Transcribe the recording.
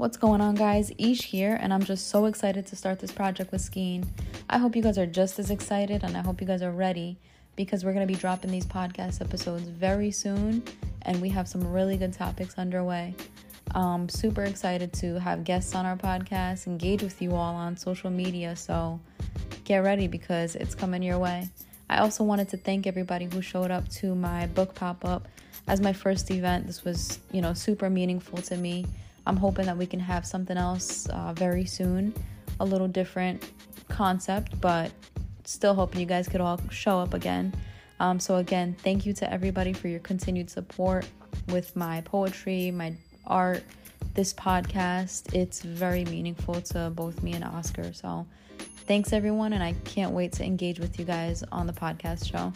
What's going on, guys? Eesh here, and I'm just so excited to start this project with skiing. I hope you guys are just as excited, and I hope you guys are ready because we're going to be dropping these podcast episodes very soon, and we have some really good topics underway. Um, super excited to have guests on our podcast, engage with you all on social media, so get ready because it's coming your way. I also wanted to thank everybody who showed up to my book pop up as my first event. This was, you know, super meaningful to me. I'm hoping that we can have something else uh, very soon, a little different concept, but still hoping you guys could all show up again. Um, so, again, thank you to everybody for your continued support with my poetry, my art, this podcast. It's very meaningful to both me and Oscar. So, thanks everyone, and I can't wait to engage with you guys on the podcast show.